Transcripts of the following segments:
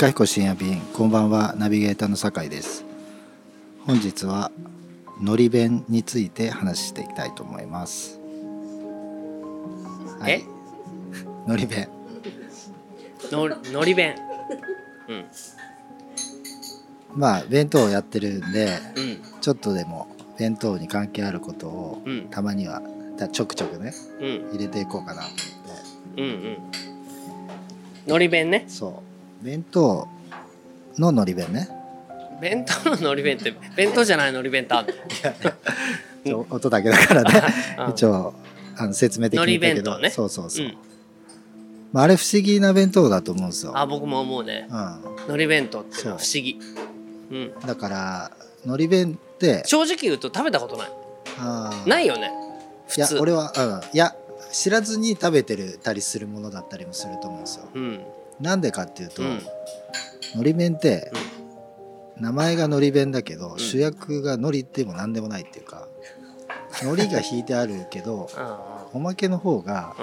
かひこ深夜便。こんばんはナビゲーターの酒井です。本日はのり弁について話していきたいと思います。え？のり弁。ののり弁。うん。まあ弁当をやってるんでうん。ちょっとでも弁当に関係あることをうん。たまにはだちょくちょくねうん。入れていこうかなと思って。うんうん。のり弁ね。そう弁当ののり弁ね。弁当ののり弁って弁当じゃないのり弁ってあるちょ音だけだからね。の一応あの説明的に言ったけど、のり弁当ね。そうそうそう、うん。まあ、あれ不思議な弁当だと思うんですよ。あ僕も思うね。うのり弁当って不思議。うん。ん、だからのり弁って正直言うと食べたことない。あー。ないよね。いや普通俺は、うん、いや知らずに食べてるたりするものだったりもすると思うんですよ。うんなんでかっていうと、うん。のり弁って、名前がのり弁だけど、主役がのりでも何でもないっていうかのりが引いてあるけど あおまけの方が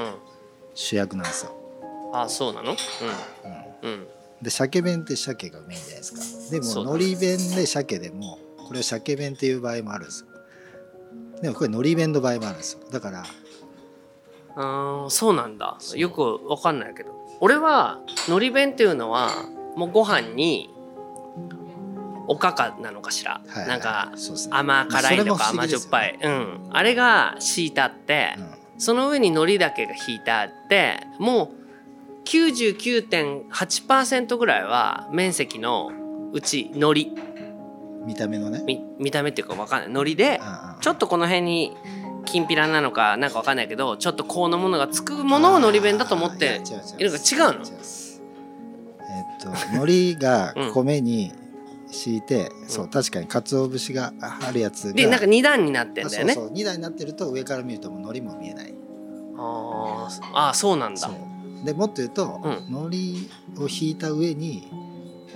主役なんですよ、あそうなの？うん、うん。うん。で鮭弁って鮭がメインじゃないですか。でものり弁で鮭でもこれを鮭弁っていう場合もあるんですよ。でもこれのり弁の場合もあるんですよ。だからあーそうなんだ。よくわかんないけど俺はのり弁っていうのはもうご飯におかかなのかしら、はいはい。なんかね。甘辛いのか甘じょっぱい、うん、あれが敷いてあって、その上に海苔だけが引いてあってもう99.8%ぐらいは面積のうち海苔。うん、見た目のね。み見た目っていうかわかんない。海苔でうんうん。ちょっとこの辺にきんぴらなのかなんかわかんないけどちょっとこのものがつくものをのり弁だと思ってあーいるのが違うの？えっと海苔が米に敷いて、そう確かに鰹節があるやつがでなんか2段になってんあだよね。そうそう2段になってると上から見るともう海苔も見えない。あーあーそうなんだ。でもっと言うと、うん。海苔を引いた上に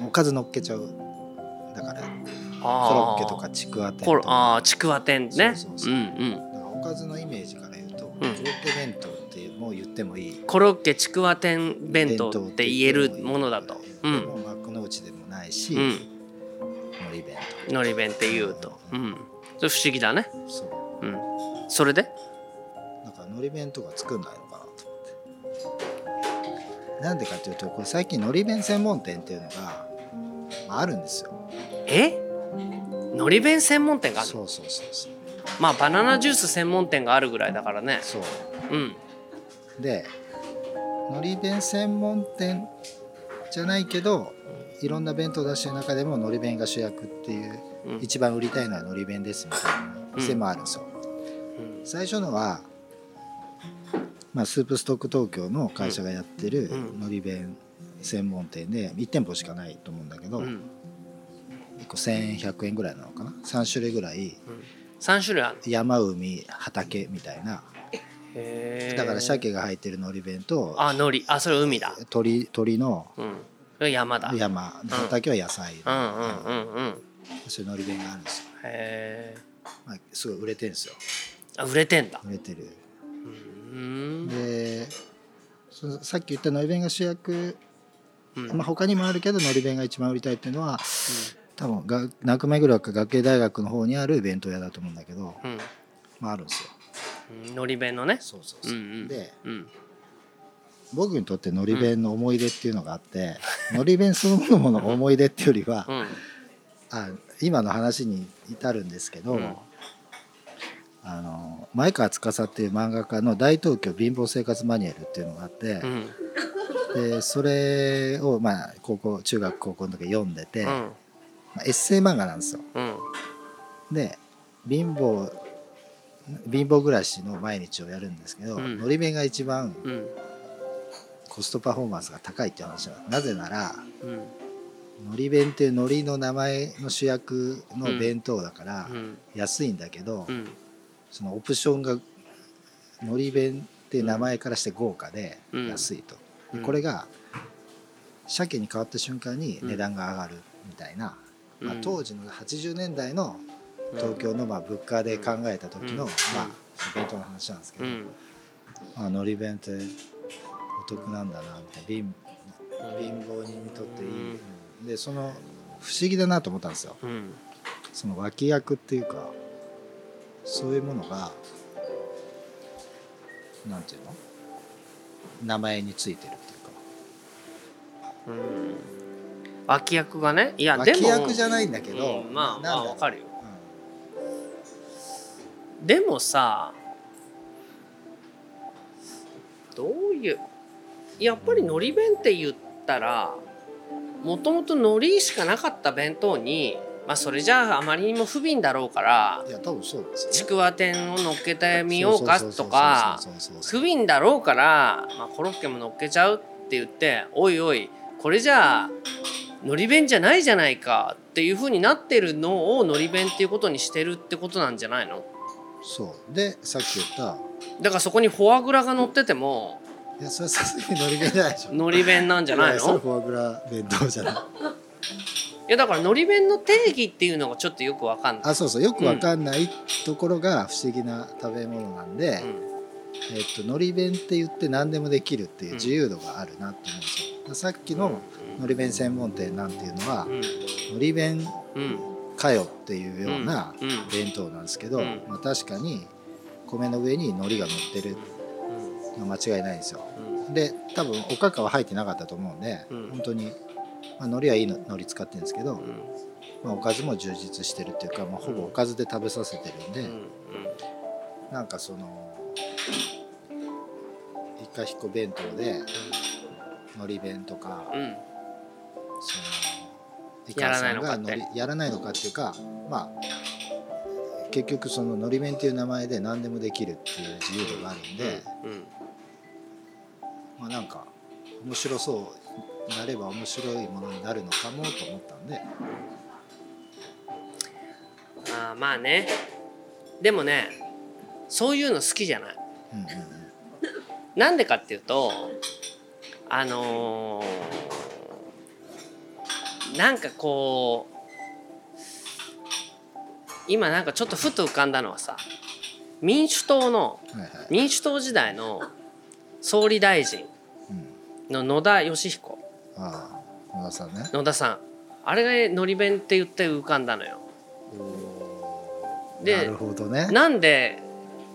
おかず乗っけちゃう。だからコロあーッケとかちくわ天とか。あーちくわ天ね。そうんうん。だかずのイメージから言うと、コん。ロッケ弁当ってもう言ってもいい。コロッケちくわ天弁当って言えるものだと。うん。でも幕の内でもないし、うん。海苔弁のり弁って言うと。うん。それ不思議だね。当そう。うん。それで？なんか海苔弁とか作んないのかなと思って。なんでかっていうとこれ最近海苔弁専門店っていうのが、まあ、あるんですよ。え？のり弁専門店があるの？そうそうそうそうまあバナナジュース専門店があるぐらいだからね。そう。うん。で海苔弁専門店じゃないけどいろんな弁当出してる中でも海苔弁が主役っていう、うん。一番売りたいのは海苔弁ですみたいな店もあるんですよ、うん。最初のは、まあ、スープストック東京の会社がやってるうん。海苔弁専門店で1店舗しかないと思うんだけど、うん。1個1100円ぐらいなのかな？3種類ぐらい3種類ある山海畑みたいな。だから鮭が入ってる海苔弁とあのりあそれ海だ。鳥鳥のうん。山だ。うん。山畑は野菜、うんうんうんそういう海苔弁があるんですよ、へえまあ、すごい売れてるんですよ。あ売れてんだ。売れてる。うん。でさっき言った海苔弁が主役、うん。まあ、他にもあるけど海苔弁が一番売りたいっていうのは、多分が泣く前ぐらいか学芸大学の方にある弁当屋だと思うんだけど、うん。まあ、あるんですよ。うん。のり弁のね。そうそうそう、うんうん。でうん。僕にとって海苔弁の思い出っていうのがあって、海苔弁そのものの思い出っていうよりは、うん。あ今の話に至るんですけど、うん。あの前川司っていう漫画家の「大東京貧乏生活マニュアル」っていうのがあってう、ん。でそれをまあ高校中学高校の時読んでて、エッセイ漫画なんですよ。うん。で貧乏貧乏暮らしの毎日をやるんですけど、うん。のり弁が一番うん。コストパフォーマンスが高いって話なのなぜならうん。のり弁っていうのりの名前の主役の弁当だからうん。安いんだけど、うん。そのオプションがのり弁っていう名前からして豪華でうん。安いと、うん。これが鮭に変わった瞬間に値段が上がるみたいな、まあ、当時の80年代の東京のまあ物価で考えた時の、うん。まあ弁当の話なんですけど、うん。まあのり弁ってお得なんだなみたいな貧貧乏人にとっていい、うん。でその不思議だなと思ったんですよ。うん。その脇役っていうかそういうものがなんていうの？名前についてるっていうか。うん脇役がねいやでも脇役じゃないんだけど、うんまあまあわかるよ。うでもさどういうやっぱり海苔弁って言ったらもともと海苔しかなかった弁当にまあそれじゃああまりにも不憫だろうからんいや多分そうですよね。ちくわ天を乗っけてみようかとか不憫だろうから、まあ、コロッケも乗っけちゃうって言っておいおいこれじゃあのり弁じゃないじゃないかっていう風になってるのをのり弁っていうことにしてるってことなんじゃないの？そう。でさっき言った。だからそこにフォアグラが乗っててもいやそれはさすがにのり弁じゃないでしょ。のり弁なんじゃないの？やそれフォアグラ弁当じゃない？いやだからのり弁の定義っていうのがちょっとよくわかんない。あそうそうよくわかんない。ところが不思議な食べ物なんで、うん。えっとのり弁って言って何でもできるっていう自由度があるなって思うんですよ。さっきののり弁専門店なんていうのはうん。のり弁うんかよっていうような弁当なんですけど、うん。まあ、確かに米の上に海苔が乗ってるのは間違いないんですよ。うん。で多分おかかは入ってなかったと思うんで、うん。本当に、まあ、海苔はいいの海苔使ってるんですけど、うん。まあ、おかずも充実してるっていうか、まあ、ほぼおかずで食べさせてるんで、うん。なんかそのいかひこ弁当で海苔弁とか、そのいやらかさんがないのかって。やらないのかっていうかまあ結局そののり弁っていう名前で何でもできるっていう自由度があるんで、うん。まあなんか面白そうなれば面白いものになるのかもと思ったんで。あーまあね。でもねそういうの好きじゃない。うんうんうん。なんでかっていうとあのーなんかこう今なんかちょっとふと浮かんだのはさ民主党の民主党時代の総理大臣うん。の野田義彦。野田さんね。野田さん。あれがのり弁って言って浮かんだのよ。でなるほどね。なんで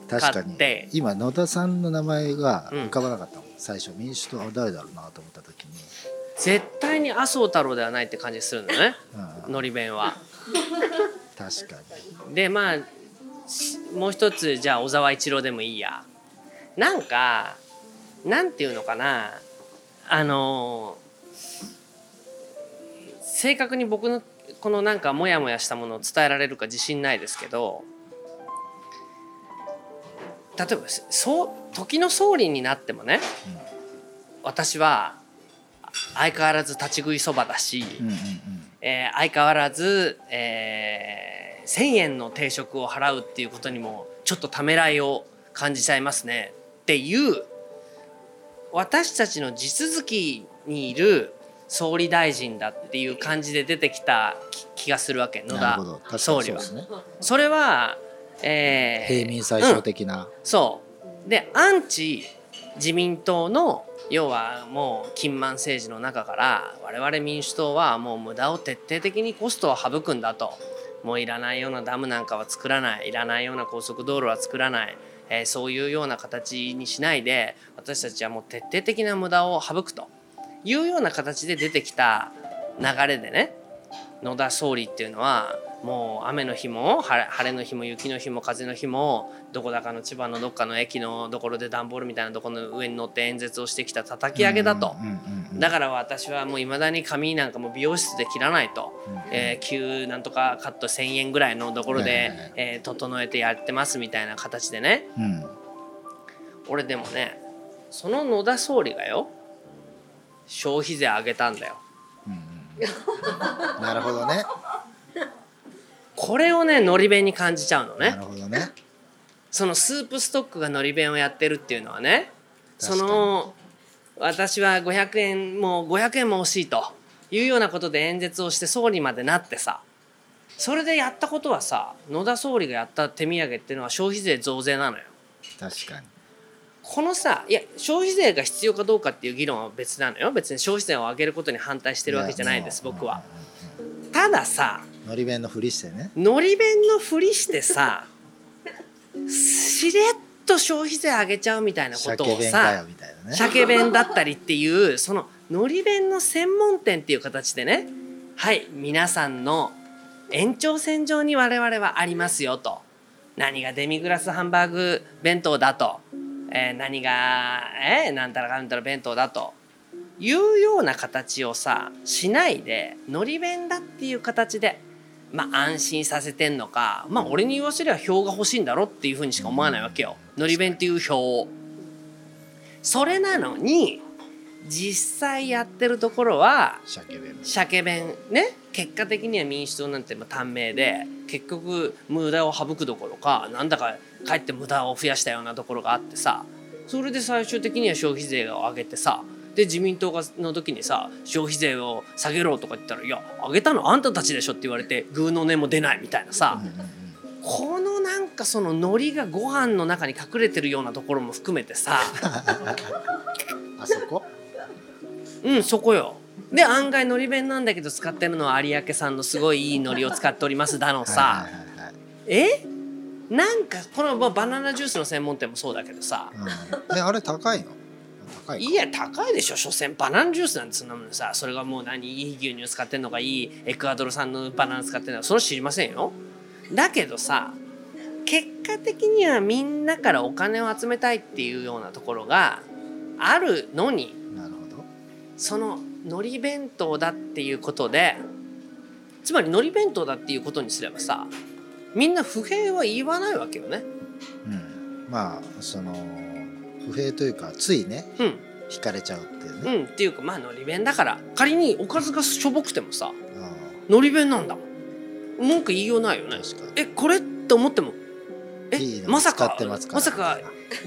確かに。今野田さんの名前が浮かばなかったもん、最初民主党は誰だろうなと思った時に、絶対に麻生太郎ではないって感じするのね。うん、のり弁は。確かに。でまあしもう一つじゃあ小沢一郎でもいいや。なんかなんていうのかな。あの正確に僕のこのなんかモヤモヤしたものを伝えられるか自信ないですけど例えばそう時の総理になってもね私は相変わらず立ち食いそばだし、うんうんうん。えー相変わらず、えー1,000円の定食を払うっていうことにもちょっとためらいを感じちゃいますね。っていう私たちの地続きにいる総理大臣だっていう感じで出てきた気気がするわけ野田総理は。そね。それは、えー平民最小的な、そう。でアンチ自民党の要はもう金満政治の中から我々民主党はもう無駄を徹底的にコストを省くんだと。もういらないようなダムなんかは作らない。いらないような高速道路は作らない、えーそういうような形にしないで私たちはもう徹底的な無駄を省くと。いうような形で出てきた流れでね野田総理っていうのはもう雨の日も晴れの日も雪の日も風の日もどこだかの千葉のどっかの駅のところで段ボールみたいなところの上に乗って演説をしてきた叩き上げだと。だから私はもういまだに髪なんかも美容室で切らないと、えー旧なんとかカット1,000円ぐらいのところでえー整えてやってますみたいな形でね。うん。俺でもねその野田総理がよ消費税上げたんだよ。なるほどねこれをねのり弁に感じちゃうのね。なるほどね。そのスープストックがのり弁をやってるっていうのはねその私は500円もう500円も欲しいというようなことで演説をして総理までなってさそれでやったことはさ野田総理がやった手土産っていうのは消費税増税なのよ。確かに。このさいや消費税が必要かどうかっていう議論は別なのよ。別に消費税を上げることに反対してるわけじゃないです僕は。たださのり弁のふりしてね。のり弁のふりしてさしれっと消費税上げちゃうみたいなことをさみたいなね。鮭弁だったりっていうそののり弁の専門店っていう形でねはい皆さんの延長線上に我々はありますよと。何がデミグラスハンバーグ弁当だと、えー何が、えーなんたらかんたら弁当だと。いうような形をさしないでのり弁だっていう形でまあ安心させてんのかまあ俺に言わせりゃ票が欲しいんだろっていうふうにしか思わないわけよ。のり弁っていう票を。それなのに実際やってるところは鮭弁。鮭弁ね。結果的には民主党なんてまあ短命で結局無駄を省くどころかなんだかかえって無駄を増やしたようなところがあってさそれで最終的には消費税を上げてさで自民党がの時にさ消費税を下げろとか言ったら「いや上げたのあんたたちでしょ」って言われてグーの音も出ないみたいなさ、このなんかその海苔がご飯の中に隠れてるようなところも含めてさ あそこ？うんそこよ。で案外海苔弁なんだけど使ってるのは有明さんのすごいいい海苔を使っておりますだのさ、え？なんかこのまあバナナジュースの専門店もそうだけどさ。うん、えあれ高いの？高いか。いや高いでしょ。所詮バナナジュースなんてそんなもんさ。それがもう何？いい牛乳使ってんのかいい？エクアドル産のバナナ使ってんの？かそれは知りませんよ。だけどさ結果的にはみんなからお金を集めたいっていうようなところがあるのになるほど。その海苔弁当だっていうことでつまり海苔弁当だっていうことにすればさみんな不平は言わないわけよね。うん。まあその不平というかついねうん。引かれちゃうっていううね、ん、っていうかまあのり弁だから。仮におかずがしょぼくてもさあのり弁なんだ。文句言いようないよね。えこれって思ってもえいまさかまさか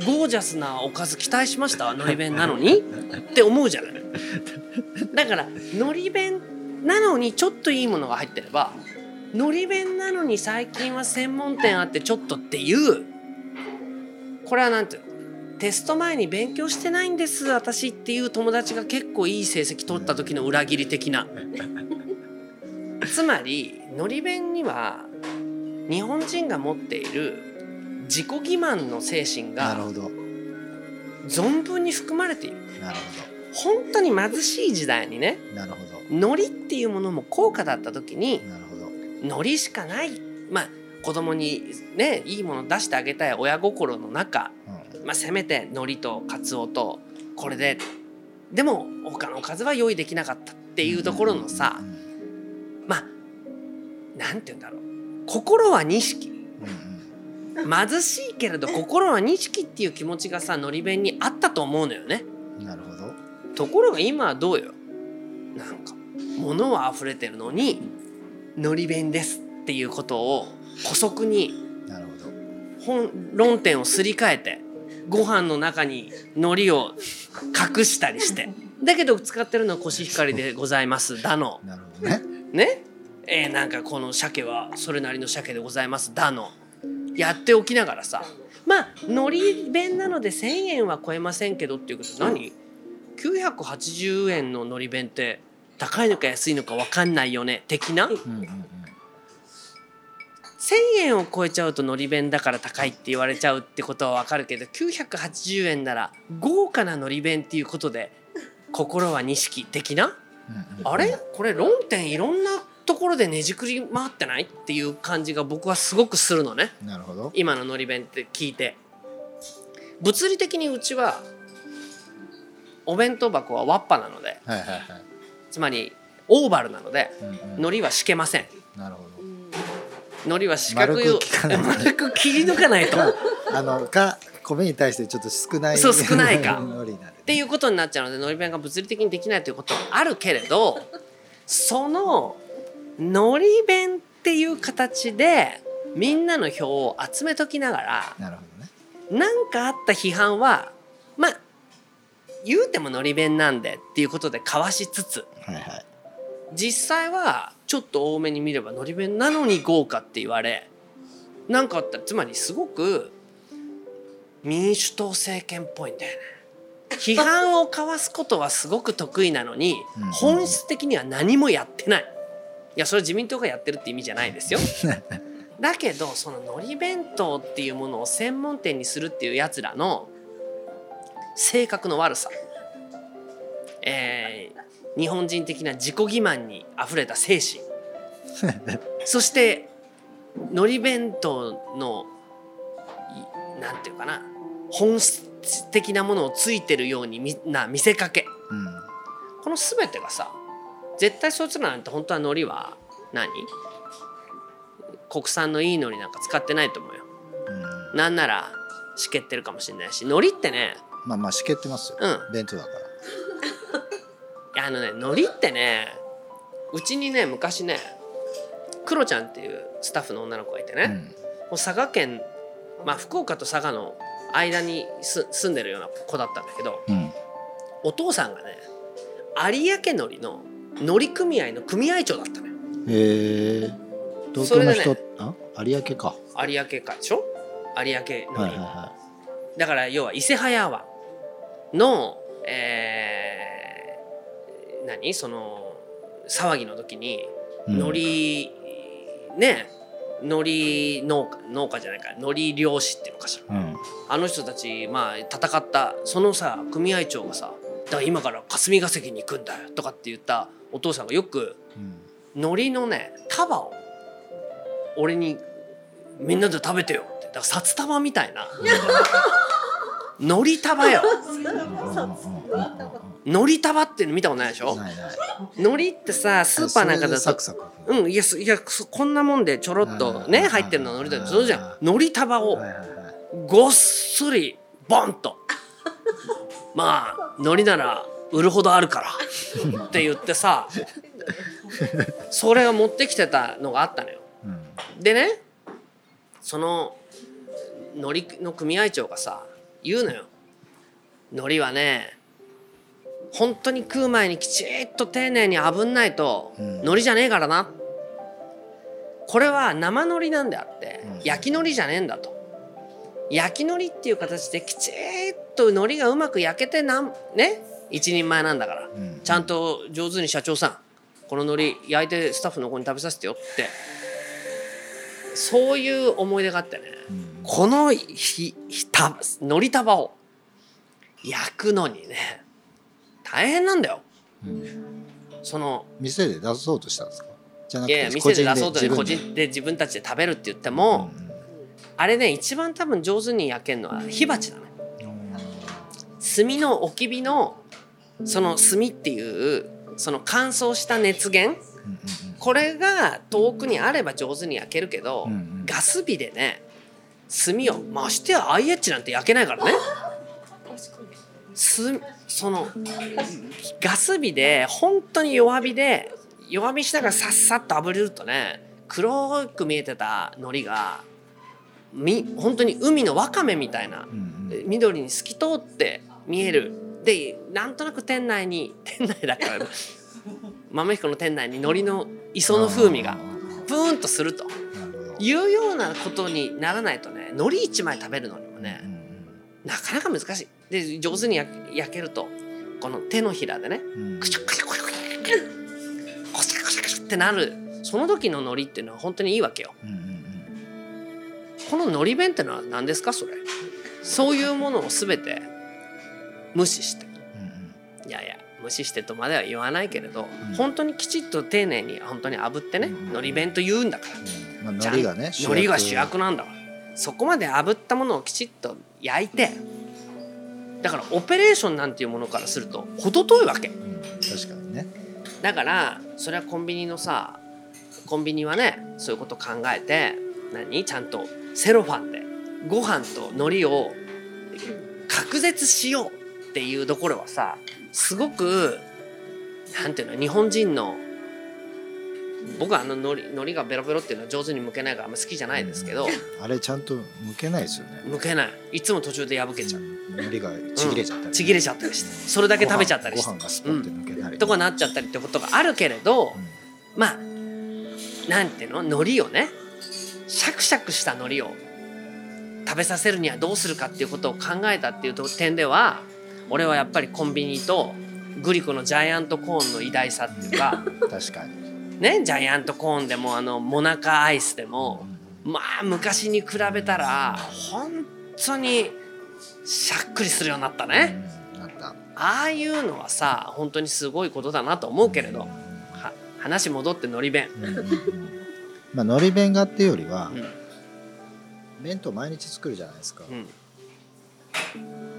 ゴージャスなおかず期待しました？のり弁なのに？って思うじゃない。だからのり弁なのにちょっといいものが入ってればのり弁なのに最近は専門店あってちょっとっていうこれはなんていうの？テスト前に勉強してないんです私っていう友達が結構いい成績取った時の裏切り的な。つまりのり弁には日本人が持っている自己欺瞞の精神が存分に含まれている。なる本当に貧しい時代にねほどなるほ海苔っていうものも高価だった時にどなるほど。海苔しかない。まあ子供にねいいもの出してあげたい親心の中、うんまあ、せめて海苔とカツオとこれででも他の数は用意できなかったっていうところのさうんまあなんて言うんだろう。心は錦貧しいけれど心は錦っていう気持ちがさのり弁にあったと思うのよね。うんなるほど。ところが今はどうよ。なんか物は溢れてるのにのり弁ですっていうことを姑息に本論点をすり替えてご飯の中に海苔を隠したりして。だけど使ってるのはコシヒカリでございます。だの。なるほどね。ね？えーなんかこの鮭はそれなりの鮭でございます。だの。やっておきながらさ。まあ海苔弁なので1,000円は超えませんけどっていうこと。何 ?980 円の海苔弁って高いのか安いのか分かんないよね。的な？うんうんうん1,000円を超えちゃうとのり弁だから高いって言われちゃうってことは分かるけど980円なら豪華なのり弁っていうことで心は錦的な？あれ？これ論点いろんなところでねじくり回ってないっていう感じが僕はすごくするのね。なるほど。今ののり弁って聞いて。物理的にうちはお弁当箱はワッパなのではいはいはい。つまりオーバルなのでうんうん。海苔は敷けません。なるほど海苔は四角い丸く切かない。丸く切り抜かないと。か あのか米に対してちょっと少ないそう少ないか。っていうことになっちゃうのでのり弁が物理的にできないということはあるけれどそののり弁っていう形でみんなの票を集めときながらなるほどね。何かあった批判はまあ言うてものり弁なんでっていうことで交わしつつはいはい。実際はちょっと多めに見ればのり弁なのに豪華って言われなんかあったらつまりすごく民主党政権っぽいんだよね。批判をかわすことはすごく得意なのに本質的には何もやってない。いやそれは自民党がやってるって意味じゃないですよ。だけどそののり弁当っていうものを専門店にするっていうやつらの性格の悪さ、えー日本人的な自己欺瞞にあふれた精神。そしてのり弁当のいなんていうかな。本質的なものをついてるようにみな見せかけ。うん。この全てがさ絶対そいつらなんて本当は海苔は何？国産のいい海苔なんか使ってないと思うよ。うん。なんならしけってるかもしれないし。海苔ってねまあまあしけってますよ、うん。弁当だかあのね海苔ってねうちにね昔ねクロちゃんっていうスタッフの女の子がいてね、ら、もう佐賀県まあ福岡と佐賀の間にす住んでるような子だったんだけどうん。うんお父さんがね有明海苔の海苔組合の組合長だったのよ。へえ東京の人、あ？有明か。有明海でしょ？有明海苔、はいはいはだから要は伊勢早湾の、えー何？その騒ぎの時にい、うん。ね海苔農家農家じゃないか。海苔漁師っていうのかしら。うん。あの人たちまあ戦ったそのさ組合長がさ「だから今から霞が関に行くんだよ」とかって言ったお父さんがよくうん。海苔のね束を俺にみんなで食べてよって。だから札束みたいな。海苔束よ 海苔束っていうの見たことないでしょ？ないない。海苔ってさスーパーなんかだとサクサク。うんいやすいやそこんなもんでちょろっとねうん。入ってるの海苔だうんそうじゃん。海苔束をごっそりボンと。まあ海苔なら売るほどあるから。って言ってさそれを持ってきてたのがあったのよ。うん。でねその海苔の組合長がさ言うのよ。海苔はね本当に食う前にきちっと丁寧に炙んないとうん海苔じゃねえからな。これは生海苔なんであってうん焼き海苔じゃねえんだと。焼き海苔っていう形できちっと海苔がうまく焼けてなんね？一人前なんだから。うんちゃんと上手に社長さんこの海苔焼いてスタッフの子に食べさせてよってそういう思い出があってねうんこのひひた海苔束を焼くのにね大変なんだよ。うんその店で出そうとしたんですか？じゃないくてやいや店で出そうとね個個人で自分たちで食べるって言っても、うんあれね一番多分上手に焼けるのは火鉢だね。炭の置き火のその炭っていうその乾燥した熱源うんうんこれが遠くにあれば上手に焼けるけど、うんうん。ガス火でね炭をましてや IH なんて焼けないからね。すそのガス火で本当に弱火で弱火しながらさっさっと炙れるとね黒く見えてた海苔がみ本当に海のわかめみたいな緑に透き通って見える。でなんとなく店内に店内だから 豆彦の店内に海苔の磯の風味がプーンとするというようなことにならないとね海苔1枚食べるのにもねなかなか難しい。で上手に焼焼けるとこの手のひらでねうん。クシュクシュクシュクシュコシャコシャコシャってなるその時の海苔っていうのは本当にいいわけようんうんこの海苔弁ってのは何ですかそれそういうものを全て無視してうんうんいやいや無視してとまでは言わないけれど、うん本当にきちっと丁寧に本当に炙ってね、うん海苔弁と言うんだからうんまあ海苔がね海苔が主役なんだからそこまで炙ったものをきちっと焼いてだからオペレーションなんていうものからすると程遠いわけ。うん確かにね。だからそれはコンビニのさコンビニはねそういうこと考えて何？ちゃんとセロファンでご飯と海苔を隔絶しようっていうところはさすごくなんていうの日本人の僕はあの海苔海苔がベロベロっていうのは上手に剥けないからあんま好きじゃないですけどあれちゃんと剥けないですよね。剥けない。いつも途中で破けちゃう、海苔がちぎれちゃったりね、ちぎれちゃったりしてそれだけ食べちゃったりして。ご飯がスポッて抜けたり、とかなっちゃったりってことがあるけれど、まあなんていうの？海苔をねシャクシャクした海苔を食べさせるにはどうするかっていうことを考えたっていう点では俺はやっぱりコンビニとグリコのジャイアントコーンの偉大さっていうか確かにねジャイアントコーンでもあのモナカアイスでもまあ昔に比べたら本当にしゃっくりするようになったね。ああいうのはさ本当にすごいことだなと思うけれどは話戻ってのり弁、うんうんうん。まあのり弁がっていうよりはうん。弁当毎日作るじゃないですか、うん、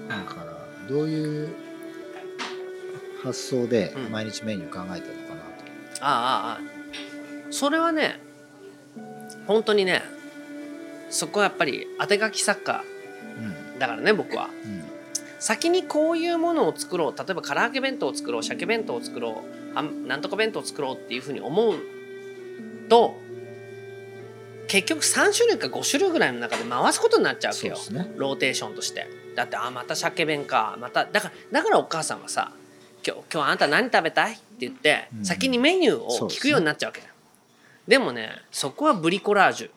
だからどういう発想でうん。毎日メニュー考えてるのかなと、ああああそれはね本当にねそこはやっぱり当て書き作家うん。だからね僕は。うん。先にこういうものを作ろう。例えば唐揚げ弁当を作ろう鮭弁当を作ろうあんなんとか弁当を作ろうっていうふうに思うと結局3種類か5種類ぐらいの中で回すことになっちゃうわけよ。ね。ローテーションとして。だってあまた鮭弁か。まただからだからお母さんはさ「今日今日あんた何食べたい?」って言って、うん。先にメニューを聞くようになっちゃうわけ。だよでもねそこはブリコラージュ、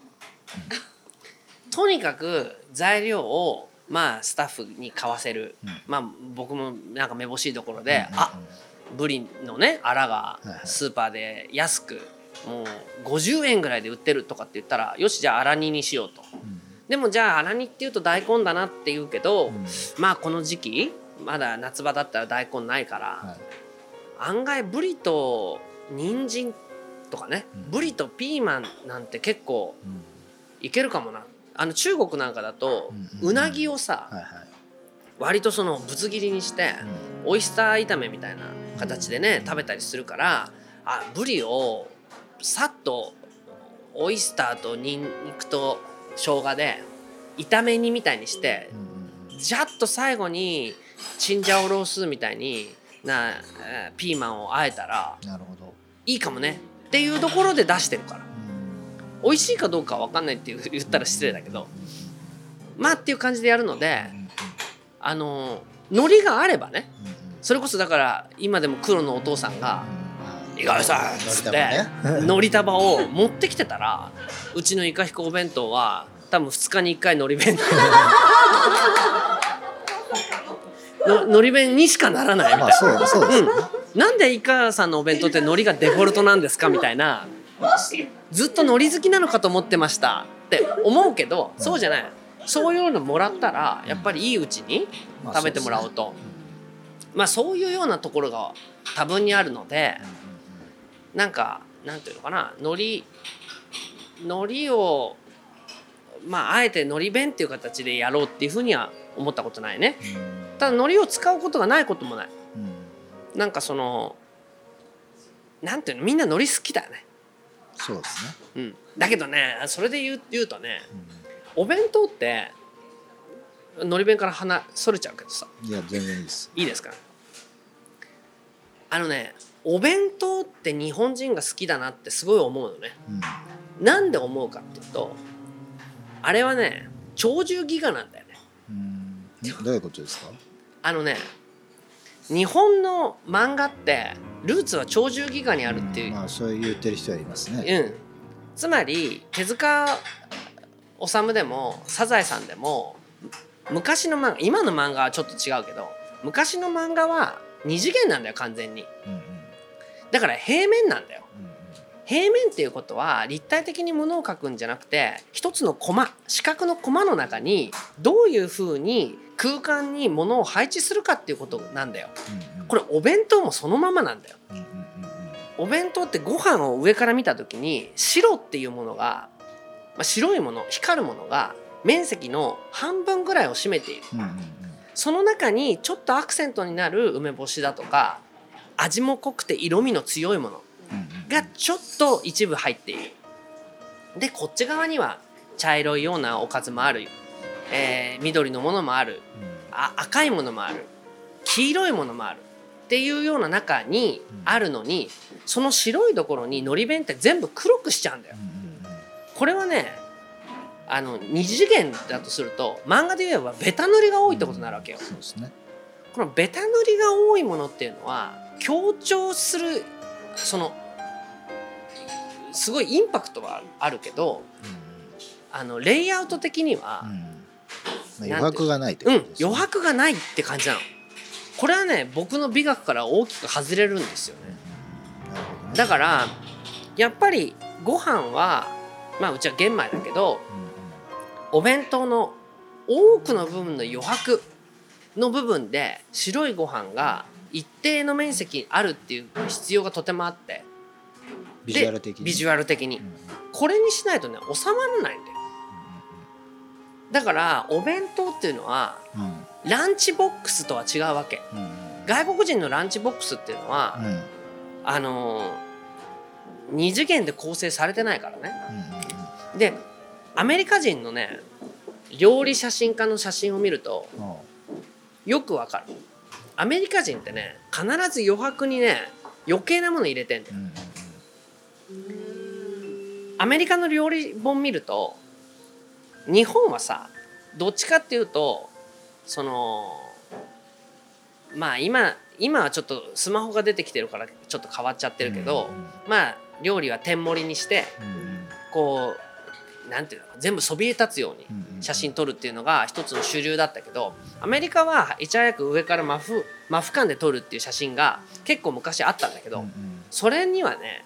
とにかく材料をまあスタッフに買わせる、うん。まあ僕もなんかめぼしいところで、うんあブリのねアラがスーパーで安くもう50円ぐらいで売ってるとかって言ったらよしじゃあアラ煮にしようと。うん。でもじゃあアラ煮っていうと大根だなって言うけど、うん。まあこの時期まだ夏場だったら大根ないから、はい。案外ブリと人参とかね、うん。ブリとピーマンなんて結構うん。いけるかもな。あの中国なんかだと、うなぎをさ、割とそのぶつ切りにして、オイスター炒めみたいな形でね食べたりするからあブリをさっとオイスターとニンニクと生姜で炒め煮みたいにしてジャッと最後にチンジャオロースーみたいになえーピーマンをあえたらいいかもねっていうところで出してるから。うん美味しいかどうかは分かんないって 言ったら失礼だけど。まあっていう感じでやるのであの海苔があればね。それこそだから今でも黒のお父さんが「井上さん」っつってのり束を持ってきてたらうちのイカヒコお弁当は多分2日に1回のり弁の のり弁にしかならないみたいまあそうそうな、なんでイカさんのお弁当ってのりがデフォルトなんですかみたいな。ずっとのり好きなのかと思ってましたって思うけどそうじゃない。そういうのもらったらやっぱりいいうちにまあ食べてもらおうと。まあそういうようなところが多分にあるのでなんかなんていうのかな。海苔海苔をまああえて海苔弁っていう形でやろうっていうふうには思ったことないねただ海苔を使うことがないこともない。うん。なんかそのなんていうのみんな海苔好きだよね。そうですね、うん。だけどねそれで言う言うとねうお弁当って海苔弁から離それちゃうけどさ。んいや全然いいです。いいですか？あのねお弁当って日本人が好きだなってすごい思うのね。うん。なんで思うかっていうとあれはね鳥獣戯画なんだよどういうことですか？あのね日本の漫画ってルーツは鳥獣戯画にあるっていう、まあそう言ってる人はいますね、うん、つまり手塚治虫でもサザエさんでも昔の漫画今の漫画はちょっと違うけど昔の漫画は二次元なんだよ完全に。うんうん。だから平面なんだよ平面っていうことは立体的に物を描くんじゃなくて一つのコマ四角のコマの中にどういうふうに空間に物を配置するかっていうことなんだよ。これお弁当もそのままなんだよ。お弁当ってご飯を上から見た時に白っていうものが、まあ、白いもの光るものが面積の半分ぐらいを占めている。その中にちょっとアクセントになる梅干しだとか味も濃くて色味の強いものがちょっと一部入っている。でこっち側には茶色いようなおかずもある、えー緑のものもある。あ赤いものもある。黄色いものもある。っていうような中にあるのにその白いところにのり弁って全部黒くしちゃうんだよ。これはねあの二次元だとすると漫画で言えばベタ塗りが多いってことになるわけよ。そうですね。このベタ塗りが多いものっていうのは強調するそのすごいインパクトはあるけどあのレイアウト的にはうん。うん。まあ余白がないってうん余白がないって感じなの。これはね僕の美学から大きく外れるんですよね。ね。だからやっぱりご飯はまあうちは玄米だけどお弁当の多くの部分の余白の部分で白いご飯が一定の面積にあるっていう必要がとてもあって。ビジュアル的に？ビジュアル的に。これにしないとね収まらないんだよだからお弁当っていうのはうん。ランチボックスとは違うわけ。うんうん外国人のランチボックスっていうのは、うん。うんあのー二次元で構成されてないからね。うんでアメリカ人のね料理写真家の写真を見るとよくわかるアメリカ人ってね必ず余白にね余計なもの入れてんだよ。うんアメリカの料理本見ると日本はさどっちかっていうとそのまあ今今はちょっとスマホが出てきてるからちょっと変わっちゃってるけど、まあ料理は天盛りにしてこうなんていうの全部そびえ立つように写真撮るっていうのが一つの主流だったけどアメリカはいち早く上からマフマフ感で撮るっていう写真が結構昔あったんだけど、それにはね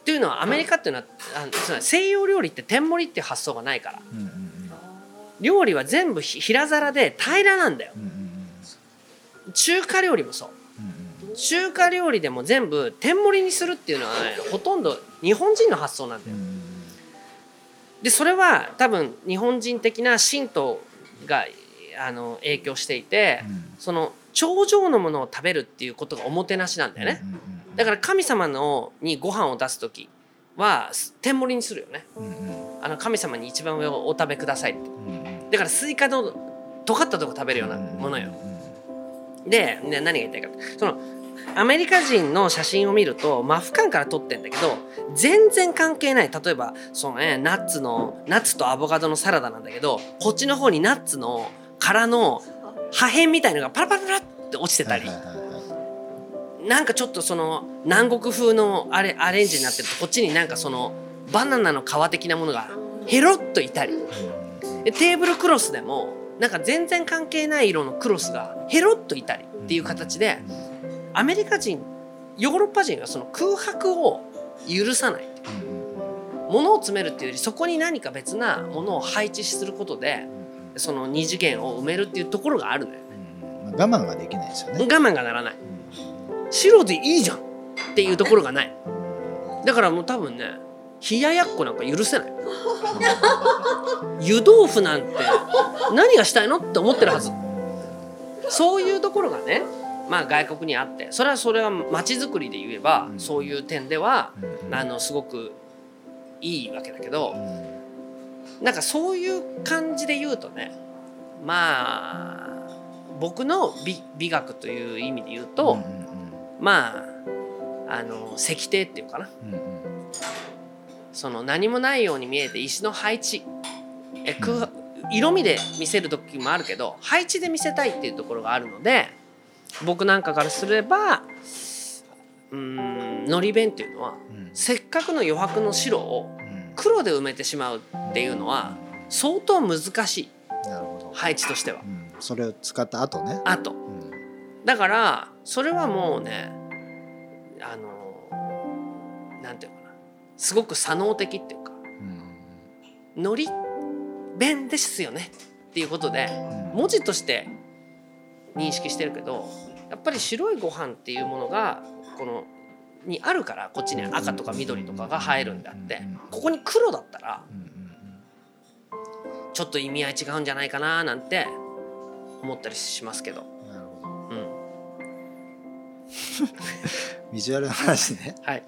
っていうのはアメリカっていうのは西洋料理って天盛りっていう発想がないから。料理は全部ひ平皿で平らなんだよ。中華料理もそう。中華料理でも全部天盛りにするっていうのはねほとんど日本人の発想なんだよでそれは多分日本人的な神道があの影響していてうん。その頂上のものを食べるっていうことがおもてなしなんだよね。だから神様のにご飯を出す時は天盛りにするよね。うんうん。あの神様に一番上をお食べくださいって。うんうん。だからスイカの尖ったとこ食べるようなものよ。で、ね、何が言いたいかそのアメリカ人の写真を見ると真俯瞰から撮ってんだけど全然関係ない。例えばその、ね、ナッツのナッツとアボカドのサラダなんだけどこっちの方にナッツの殻の破片みたいのがパラパラパラって落ちてたり。なんかちょっとその南国風のアレアレンジになってるとこっちになんかそのバナナの皮的なものがヘロッといたり。でテーブルクロスでもなんか全然関係ない色のクロスがヘロッといたりっていう形でアメリカ人ヨーロッパ人はその空白を許さない。物を詰めるっていうよりそこに何か別なものを配置することでその二次元を埋めるっていうところがあるんだよ。ねうん。我慢ができないですよね。我慢がならない。白でいいじゃんっていうところがない。だからもう多分ね冷ややっこなんか許せない。湯豆腐なんて何がしたいのって思ってるはず。そういうところがねまあ外国にあって。それはそれは街づくりで言えばうん。そういう点ではあのすごくいいわけだけどうん。なんかそういう感じで言うとねまあ僕の美美学という意味で言うと、まああの石庭っていうかな。その何もないように見えて石の配置。え空色味で見せる時もあるけど配置で見せたいっていうところがあるので僕なんかからすればうーんのり弁っていうのはうん。せっかくの余白の白をうん。黒で埋めてしまうっていうのは相当難しい。配置としては。うん。それを使った後ね。あとうん。だからそれはもうねあのなんていうのかな。すごく左脳的っていうかうん。のり弁ですよねっていうことでうん。文字として認識してるけどやっぱり白いご飯っていうものがこのにあるからこっちに赤とか緑とかが入るんであって。ここに黒だったらちょっと意味合い違うんじゃないかななんて思ったりしますけど、うんなるほど。うん、ビジュアルの話ね。はい